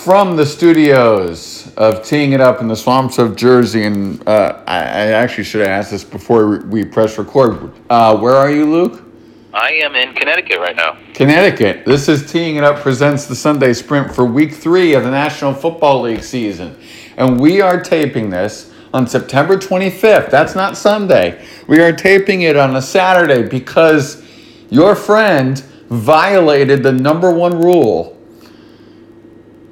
from the studios of teeing it up in the swamps of Jersey, and uh, I, I, actually should have asked this before we press record. Uh, where are you, Luke? I am in Connecticut right now. Connecticut. This is Teeing It Up presents the Sunday Sprint for Week Three of the National Football League season, and we are taping this on September 25th. That's not Sunday. We are taping it on a Saturday because your friend violated the number one rule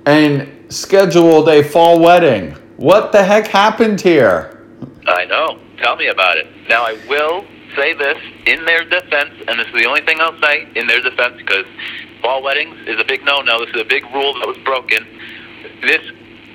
and scheduled a fall wedding. What the heck happened here? I know. Tell me about it. Now, I will say this in their defense, and this is the only thing I'll say in their defense because fall weddings is a big no no. This is a big rule that was broken. This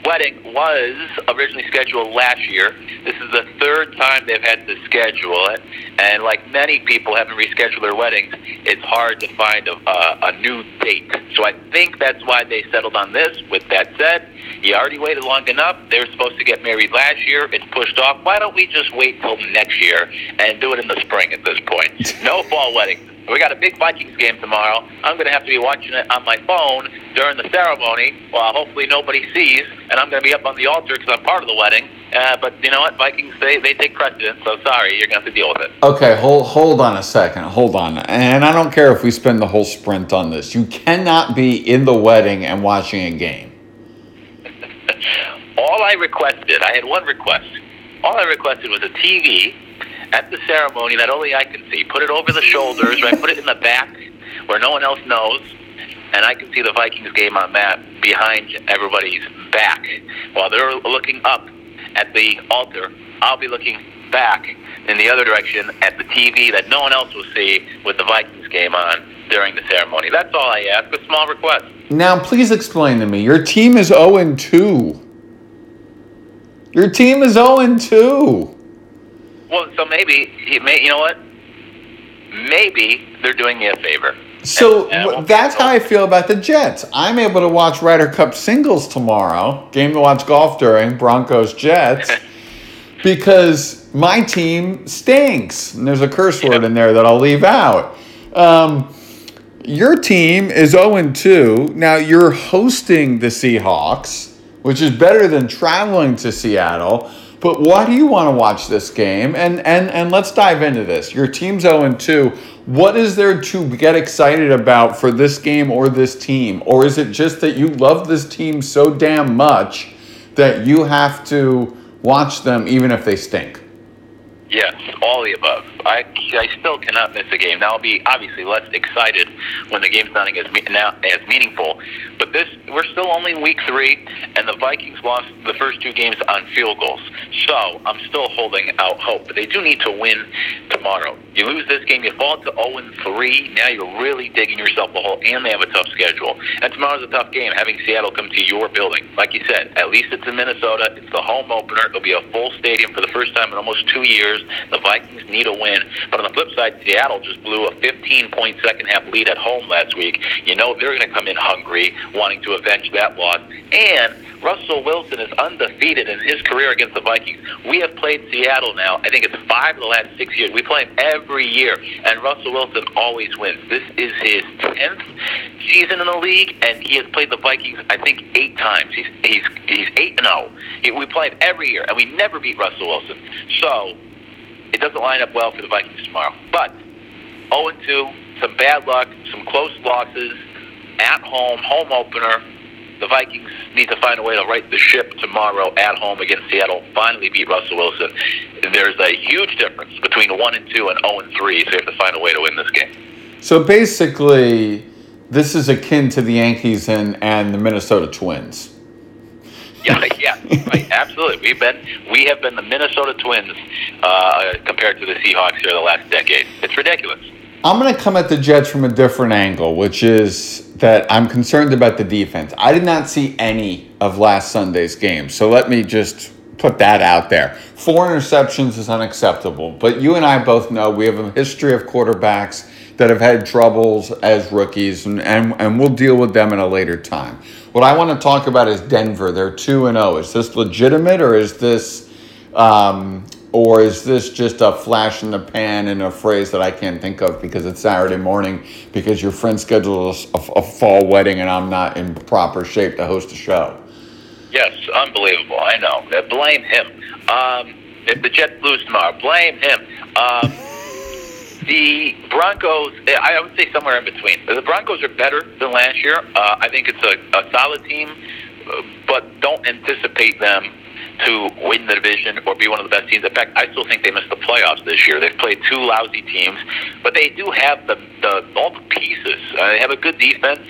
wedding was originally scheduled last year. This is the third time they've had to schedule it, and like many people having rescheduled their weddings, it's hard to find a, a, a new date. So I think that's why they settled on this. With that said, you already waited long enough. They were supposed to get married last year. It's pushed off. Why don't we just wait till next year and do it in the spring at this point? No fall wedding. We got a big Vikings game tomorrow. I'm going to have to be watching it on my phone during the ceremony while hopefully nobody sees, and I'm going to be up on the altar because I'm part of the wedding. Uh, but you know what? Vikings, they, they take precedence, so sorry, you're going to have to deal with it. Okay, hold, hold on a second. Hold on. And I don't care if we spend the whole sprint on this. You cannot be in the wedding and watching a game. All I requested, I had one request. All I requested was a TV at the ceremony that only I can see. Put it over the shoulders, right? Put it in the back where no one else knows, and I can see the Vikings game on that behind everybody's back. While they're looking up at the altar, I'll be looking back in the other direction at the TV that no one else will see with the Vikings game on during the ceremony. That's all I ask. A small request. Now, please explain to me. Your team is 0 2. Your team is 0 2. Well, so maybe he may. You know what? Maybe they're doing me a favor. So and, that's how I feel about the Jets. I'm able to watch Ryder Cup singles tomorrow. Game to watch golf during Broncos Jets because my team stinks. And there's a curse word in there that I'll leave out. Um, your team is 0 2. Now you're hosting the Seahawks, which is better than traveling to Seattle. But why do you want to watch this game? And and and let's dive into this. Your team's 0 2. What is there to get excited about for this game or this team? Or is it just that you love this team so damn much that you have to watch them even if they stink? Yes, all the above. I, I still cannot miss a game. Now I'll be obviously less excited when the game's not as now as meaningful. But this we're still only week three, and the Vikings lost the first two games on field goals. So I'm still holding out hope. But they do need to win tomorrow. You lose this game, you fall to 0 3. Now you're really digging yourself a hole, and they have a tough schedule. And tomorrow's a tough game. Having Seattle come to your building, like you said, at least it's in Minnesota. It's the home opener. It'll be a full stadium for the first time in almost two years. The Vikings need a win. But on the flip side, Seattle just blew a 15 point second half lead at home last week. You know they're going to come in hungry, wanting to avenge that loss. And Russell Wilson is undefeated in his career against the Vikings. We have played Seattle now, I think it's five of the last six years. We play him every year, and Russell Wilson always wins. This is his 10th season in the league, and he has played the Vikings, I think, eight times. He's, he's, he's 8 and 0. We play him every year, and we never beat Russell Wilson. So, it doesn't line up well for the Vikings tomorrow. But 0 2, some bad luck, some close losses at home, home opener. The Vikings need to find a way to right the ship tomorrow at home against Seattle. Finally beat Russell Wilson. There's a huge difference between one and two and zero and three, so you have to find a way to win this game. So basically, this is akin to the Yankees and, and the Minnesota Twins. Yeah, yeah, right, absolutely. We've been we have been the Minnesota Twins uh, compared to the Seahawks here the last decade. It's ridiculous. I'm going to come at the Jets from a different angle, which is that I'm concerned about the defense. I did not see any of last Sunday's game, so let me just put that out there. Four interceptions is unacceptable, but you and I both know we have a history of quarterbacks that have had troubles as rookies, and, and, and we'll deal with them in a later time. What I want to talk about is Denver. They're 2 and 0. Is this legitimate or is this um, or is this just a flash in the pan and a phrase that I can't think of because it's Saturday morning because your friend scheduled a, a fall wedding and I'm not in proper shape to host a show? Yes, unbelievable. I know. Blame him. Um, if the Jets lose tomorrow, blame him. Um, the Broncos, I would say somewhere in between. The Broncos are better than last year. Uh, I think it's a, a solid team, uh, but don't anticipate them to win the division or be one of the best teams. In fact, I still think they missed the playoffs this year. They've played two lousy teams, but they do have the, the all the pieces. Uh, they have a good defense.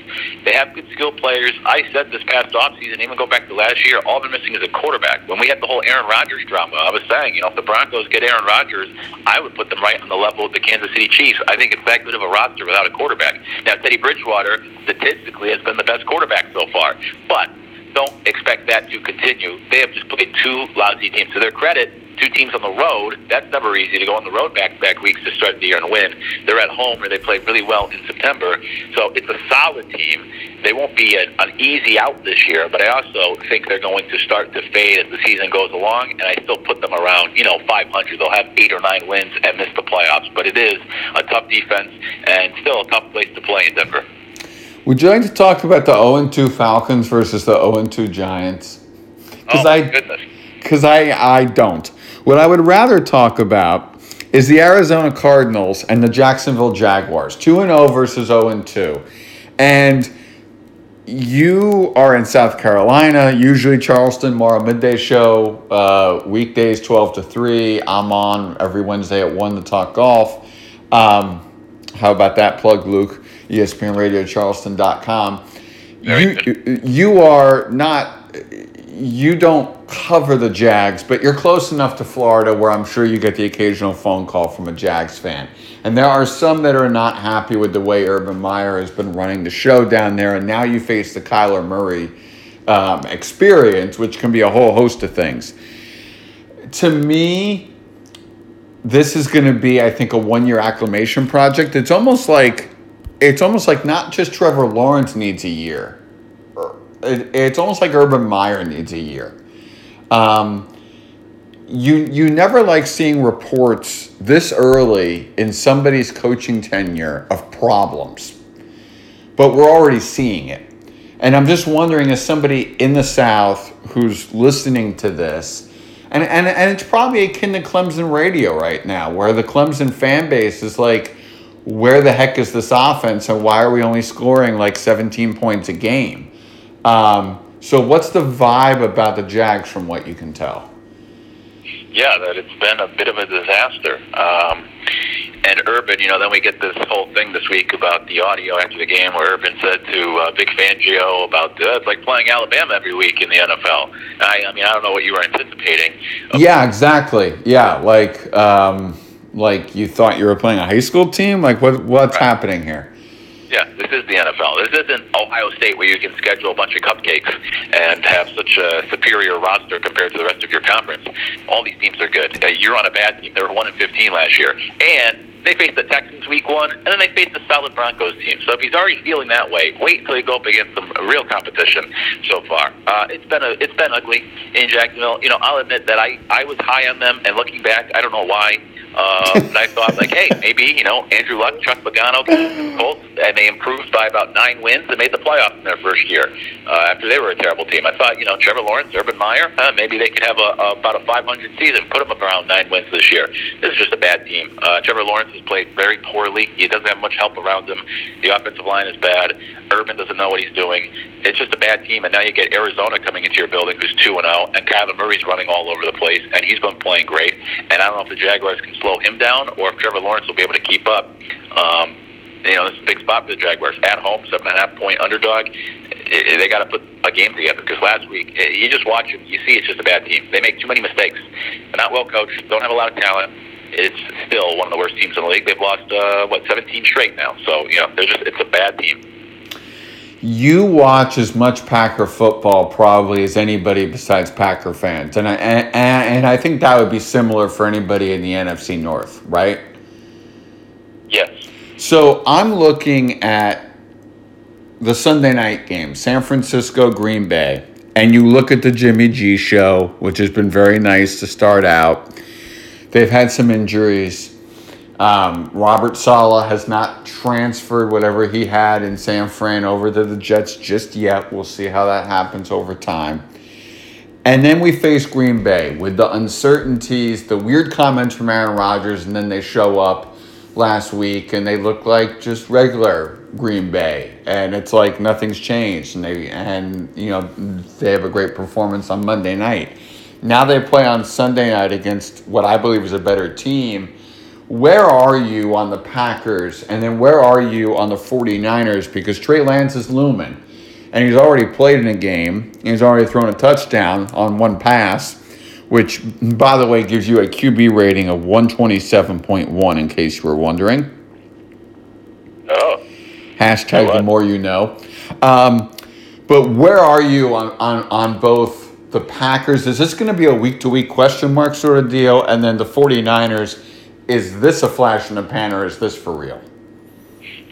They have good skill players. I said this past offseason, even go back to last year, all they're missing is a quarterback. When we had the whole Aaron Rodgers drama, I was saying, you know, if the Broncos get Aaron Rodgers, I would put them right on the level of the Kansas City Chiefs. I think it's that good of a roster without a quarterback. Now, Teddy Bridgewater statistically has been the best quarterback so far, but don't expect that to continue. They have just played two lousy teams. To their credit, two teams on the road. That's never easy to go on the road back back weeks to start the year and win. They're at home where they played really well in September. So it's a solid team. They won't be an, an easy out this year, but I also think they're going to start to fade as the season goes along. And I still put them around, you know, 500. They'll have eight or nine wins and miss the playoffs. But it is a tough defense and still a tough place to play in Denver. Would you like to talk about the 0 2 Falcons versus the 0 2 Giants? Because oh, I, Because I, I don't. What I would rather talk about is the Arizona Cardinals and the Jacksonville Jaguars, 2 0 versus 0 2. And you are in South Carolina, usually Charleston, Mara Midday Show, uh, weekdays 12 to 3. I'm on every Wednesday at 1 to talk golf. Um, how about that plug, Luke? ESPNRadioCharleston.com. You, you are not, you don't cover the Jags, but you're close enough to Florida where I'm sure you get the occasional phone call from a Jags fan. And there are some that are not happy with the way Urban Meyer has been running the show down there. And now you face the Kyler Murray um, experience, which can be a whole host of things. To me, this is going to be, I think, a one year acclimation project. It's almost like it's almost like not just Trevor Lawrence needs a year. It, it's almost like Urban Meyer needs a year. Um, you you never like seeing reports this early in somebody's coaching tenure of problems, but we're already seeing it. And I'm just wondering, as somebody in the South who's listening to this, and, and, and it's probably akin to Clemson radio right now, where the Clemson fan base is like, where the heck is this offense and why are we only scoring like 17 points a game? Um, so, what's the vibe about the Jags from what you can tell? Yeah, that it's been a bit of a disaster. Um, and Urban, you know, then we get this whole thing this week about the audio after the game where Urban said to uh, Vic Fangio about uh, it's like playing Alabama every week in the NFL. I, I mean, I don't know what you were anticipating. Yeah, exactly. Yeah, like. Um, like you thought you were playing a high school team? Like what what's right. happening here? Yeah, this is the NFL. This isn't Ohio State where you can schedule a bunch of cupcakes and have such a superior roster compared to the rest of your conference. All these teams are good. Uh, you're on a bad team. They were one in fifteen last year, and they faced the Texans week one, and then they faced the solid Broncos team. So if he's already feeling that way, wait until you go up against some real competition. So far, uh, it's been a it's been ugly in Jacksonville. You know, I'll admit that I I was high on them, and looking back, I don't know why. Uh, and I thought, like, hey, maybe you know Andrew Luck, Chuck Pagano, Colts, and they improved by about nine wins and made the playoffs in their first year uh, after they were a terrible team. I thought, you know, Trevor Lawrence, Urban Meyer, uh, maybe they could have a, a, about a 500 season, put them around nine wins this year. This is just a bad team. Uh, Trevor Lawrence has played very poorly. He doesn't have much help around him. The offensive line is bad. Urban doesn't know what he's doing. It's just a bad team. And now you get Arizona coming into your building, who's two and zero, oh, and Kyler Murray's running all over the place, and he's been playing great. And I don't know if the Jaguars can slow him down or if Trevor Lawrence will be able to keep up. Um, you know, this is a big spot for the Jaguars. At home, seven and a half point underdog. They got to put a game together because last week you just watch them, you see it's just a bad team. They make too many mistakes. They're not well coached. Don't have a lot of talent it's still one of the worst teams in the league. They've lost uh, what 17 straight now. So you know, they're just it's a bad team. You watch as much Packer football probably as anybody besides Packer fans, and I and, and I think that would be similar for anybody in the NFC North, right? Yes. So I'm looking at the Sunday night game, San Francisco Green Bay, and you look at the Jimmy G show, which has been very nice to start out they've had some injuries. Um, Robert Saleh has not transferred whatever he had in San Fran over to the Jets just yet. We'll see how that happens over time. And then we face Green Bay with the uncertainties, the weird comments from Aaron Rodgers, and then they show up last week and they look like just regular Green Bay, and it's like nothing's changed. And they and you know they have a great performance on Monday night. Now they play on Sunday night against what I believe is a better team. Where are you on the Packers? And then where are you on the 49ers? Because Trey Lance is looming and he's already played in a game. He's already thrown a touchdown on one pass, which, by the way, gives you a QB rating of 127.1, in case you were wondering. Oh. Hashtag the more you know. Um, but where are you on, on, on both the Packers? Is this going to be a week to week question mark sort of deal? And then the 49ers, is this a flash in the pan or is this for real?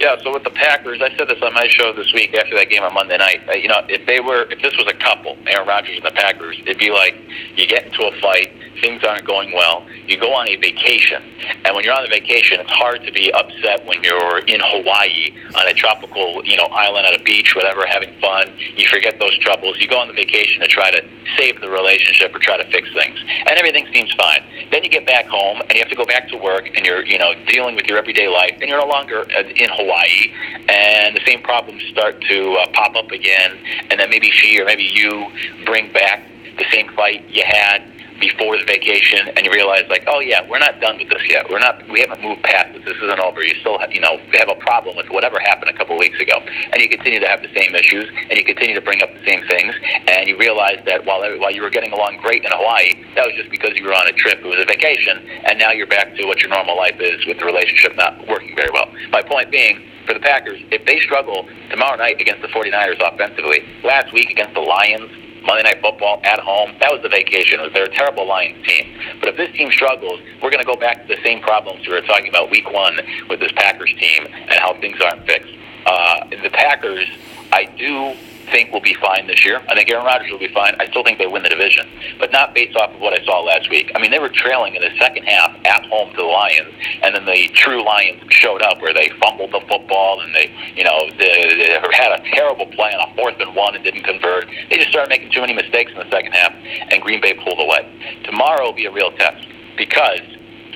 Yeah, so with the Packers, I said this on my show this week after that game on Monday night. Uh, you know, if they were, if this was a couple, Aaron Rodgers and the Packers, it'd be like you get into a fight, things aren't going well, you go on a vacation, and when you're on a vacation, it's hard to be upset when you're in Hawaii on a tropical, you know, island at a beach, whatever, having fun. You forget those troubles. You go on the vacation to try to save the relationship or try to fix things, and everything seems fine. Then you get back home, and you have to go back to work, and you're, you know, dealing with your everyday life, and you're no longer in Hawaii, and the same problems start to uh, pop up again, and then maybe she or maybe you bring back the same fight you had before the vacation and you realize like oh yeah we're not done with this yet. We're not we haven't moved past this this isn't over. You still have, you know have a problem with whatever happened a couple of weeks ago. And you continue to have the same issues and you continue to bring up the same things. And you realize that while while you were getting along great in Hawaii that was just because you were on a trip. It was a vacation. And now you're back to what your normal life is with the relationship not working very well. My point being for the Packers, if they struggle tomorrow night against the 49ers offensively, last week against the Lions, Monday Night Football at home, that was the vacation. It was their terrible Lions team. But if this team struggles, we're going to go back to the same problems we were talking about week one with this Packers team and how things aren't fixed. Uh, the Packers, I do think will be fine this year. I think Aaron Rodgers will be fine. I still think they win the division, but not based off of what I saw last week. I mean, they were trailing in the second half at home to the Lions, and then the true Lions showed up where they fumbled the football and they, you know, they, they had a terrible play on a fourth and one and didn't convert. They just started making too many mistakes in the second half, and Green Bay pulled away. Tomorrow will be a real test because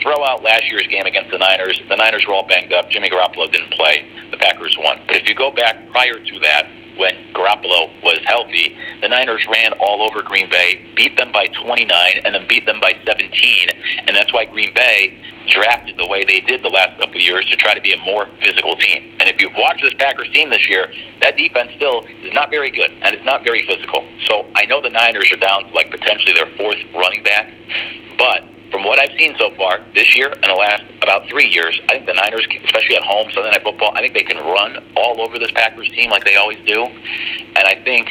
throw out last year's game against the Niners. The Niners were all banged up. Jimmy Garoppolo didn't play. The Packers won. But if you go back prior to that, when Garoppolo was healthy, the Niners ran all over Green Bay, beat them by 29, and then beat them by 17. And that's why Green Bay drafted the way they did the last couple of years to try to be a more physical team. And if you've watched this Packers team this year, that defense still is not very good, and it's not very physical. So I know the Niners are down to like potentially their fourth running back, but from what I've seen so far this year and the last about three years, I think the Niners, especially at home, Sunday Night Football, I think they can run all over this Packers team like they always do. And I think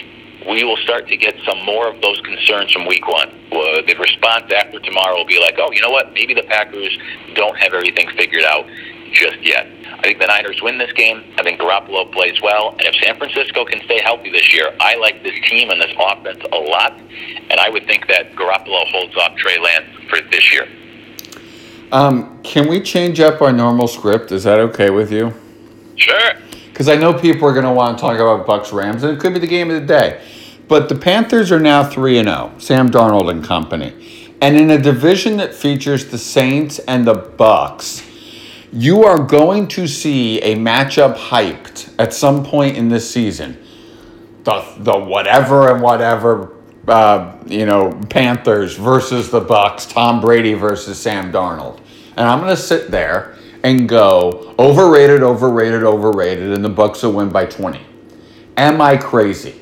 we will start to get some more of those concerns from week one. Uh, the response after tomorrow will be like, oh, you know what? Maybe the Packers don't have everything figured out just yet. I think the Niners win this game. I think Garoppolo plays well. And if San Francisco can stay healthy this year, I like this team and this offense a lot. And I would think that Garoppolo holds off Trey Lance for this year. Um, can we change up our normal script? Is that okay with you? Sure. Because I know people are going to want to talk about Bucks Rams, and it could be the game of the day. But the Panthers are now 3 and 0, Sam Darnold and company. And in a division that features the Saints and the Bucks, you are going to see a matchup hyped at some point in this season. The, the whatever and whatever, uh, you know, Panthers versus the Bucks, Tom Brady versus Sam Darnold. And I'm going to sit there and go overrated, overrated, overrated, and the Bucks will win by 20. Am I crazy?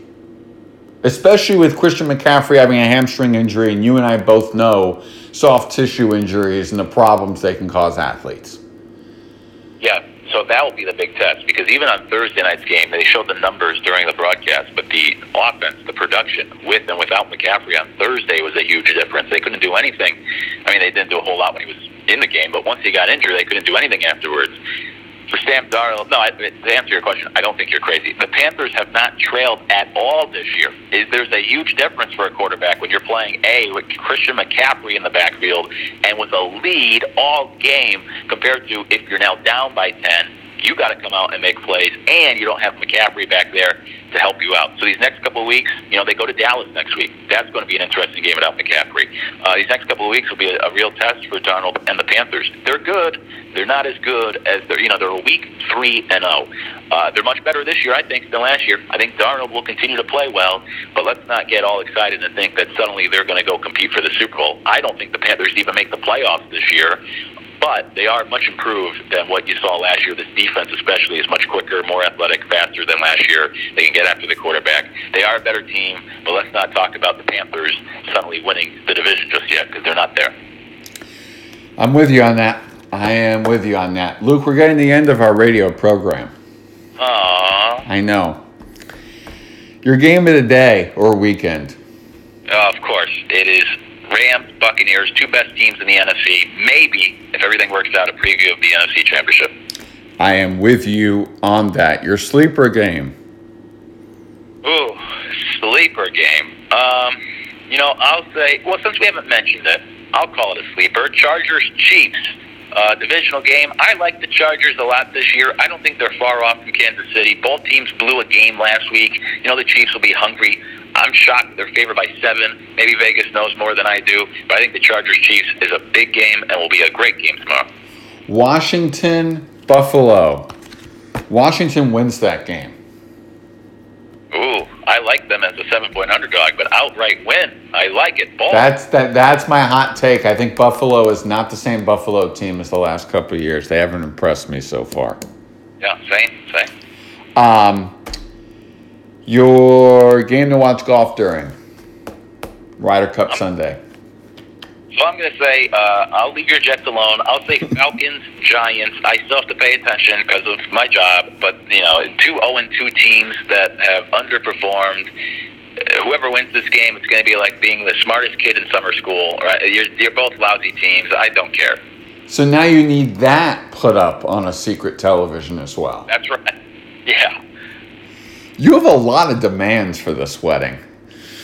Especially with Christian McCaffrey having a hamstring injury, and you and I both know soft tissue injuries and the problems they can cause athletes. So that will be the big test because even on Thursday night's game, they showed the numbers during the broadcast, but the offense, the production with and without McCaffrey on Thursday was a huge difference. They couldn't do anything. I mean, they didn't do a whole lot when he was in the game, but once he got injured, they couldn't do anything afterwards. For Sam Darnold, no, I, to answer your question, I don't think you're crazy. The Panthers have not trailed at all this year. Is There's a huge difference for a quarterback when you're playing A, with Christian McCaffrey in the backfield, and with a lead all game compared to if you're now down by 10 you got to come out and make plays, and you don't have McCaffrey back there to help you out. So these next couple of weeks, you know, they go to Dallas next week. That's going to be an interesting game without McCaffrey. Uh, these next couple of weeks will be a, a real test for Darnold and the Panthers. They're good. They're not as good as they're, you know, they're a week three and zero. Oh. Uh, they're much better this year, I think, than last year. I think Darnold will continue to play well, but let's not get all excited and think that suddenly they're going to go compete for the Super Bowl. I don't think the Panthers even make the playoffs this year but they are much improved than what you saw last year. This defense, especially, is much quicker, more athletic, faster than last year. They can get after the quarterback. They are a better team, but let's not talk about the Panthers suddenly winning the division just yet because they're not there. I'm with you on that. I am with you on that. Luke, we're getting the end of our radio program. Aww. I know. Your game of the day or weekend? Uh, of course. It is Rams, Buccaneers, two best teams in the NFC. Maybe, if everything works out, a preview of the NFC Championship. I am with you on that. Your sleeper game. Ooh, sleeper game. Um, you know, I'll say, well, since we haven't mentioned it, I'll call it a sleeper. Chargers, Chiefs. Uh, divisional game. I like the Chargers a lot this year. I don't think they're far off from Kansas City. Both teams blew a game last week. You know, the Chiefs will be hungry I'm shocked they're favored by seven. Maybe Vegas knows more than I do, but I think the Chargers Chiefs is a big game and will be a great game tomorrow. Washington Buffalo. Washington wins that game. Ooh, I like them as a seven point underdog, but outright win. I like it. Ball. That's that. That's my hot take. I think Buffalo is not the same Buffalo team as the last couple of years. They haven't impressed me so far. Yeah, same, same. Um, your game to watch golf during Ryder Cup um, Sunday. So I'm going to say uh, I'll leave your Jets alone. I'll say Falcons, Giants. I still have to pay attention because of my job, but you know, two zero and 2 teams that have underperformed. Whoever wins this game, it's going to be like being the smartest kid in summer school. Right? You're, you're both lousy teams. I don't care. So now you need that put up on a secret television as well. That's right. Yeah. You have a lot of demands for this wedding.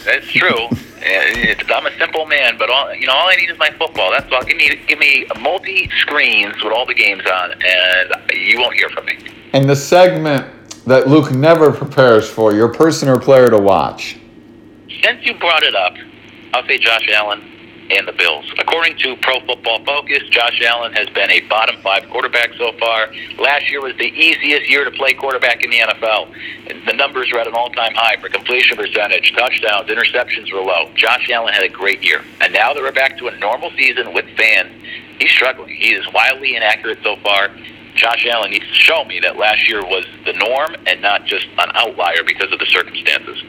That's true. I'm a simple man, but all you know, all I need is my football. That's all. Give me, give me multi screens with all the games on, and you won't hear from me. And the segment that Luke never prepares for, your person or player to watch. Since you brought it up, I'll say Josh Allen and the Bills. According to Pro Football Focus, Josh Allen has been a bottom five quarterback so far. Last year was the easiest year to play quarterback in the NFL. The numbers are at an all time high for completion percentage, touchdowns, interceptions were low. Josh Allen had a great year. And now that we're back to a normal season with fans, he's struggling. He is wildly inaccurate so far. Josh Allen needs to show me that last year was the norm and not just an outlier because of the circumstances.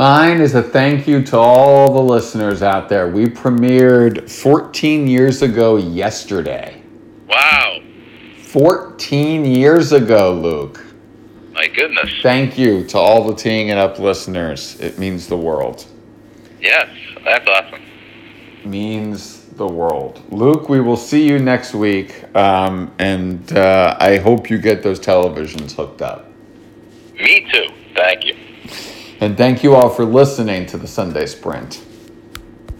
Mine is a thank you to all the listeners out there. We premiered 14 years ago yesterday. Wow. 14 years ago, Luke. My goodness. Thank you to all the Teeing It Up listeners. It means the world. Yes, that's awesome. Means the world. Luke, we will see you next week, um, and uh, I hope you get those televisions hooked up. Me too. Thank you. And thank you all for listening to the Sunday Sprint.